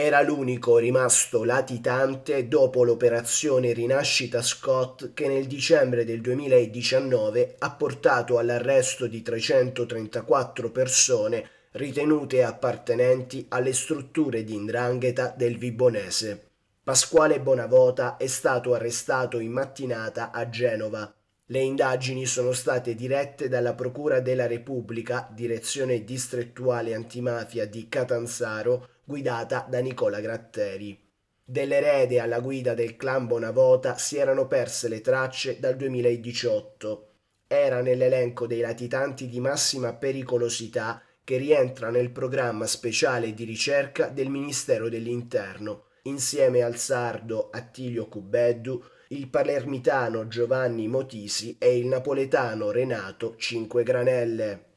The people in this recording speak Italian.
Era l'unico rimasto latitante dopo l'operazione Rinascita Scott che nel dicembre del 2019 ha portato all'arresto di 334 persone ritenute appartenenti alle strutture di indrangheta del Vibonese. Pasquale Bonavota è stato arrestato in mattinata a Genova. Le indagini sono state dirette dalla Procura della Repubblica, direzione distrettuale antimafia di Catanzaro, guidata da Nicola Gratteri. Dell'erede alla guida del clan Bonavota si erano perse le tracce dal 2018. Era nell'elenco dei latitanti di massima pericolosità che rientra nel programma speciale di ricerca del Ministero dell'Interno, insieme al sardo Attilio Cubeddu, il palermitano Giovanni Motisi e il napoletano Renato Cinquegranelle.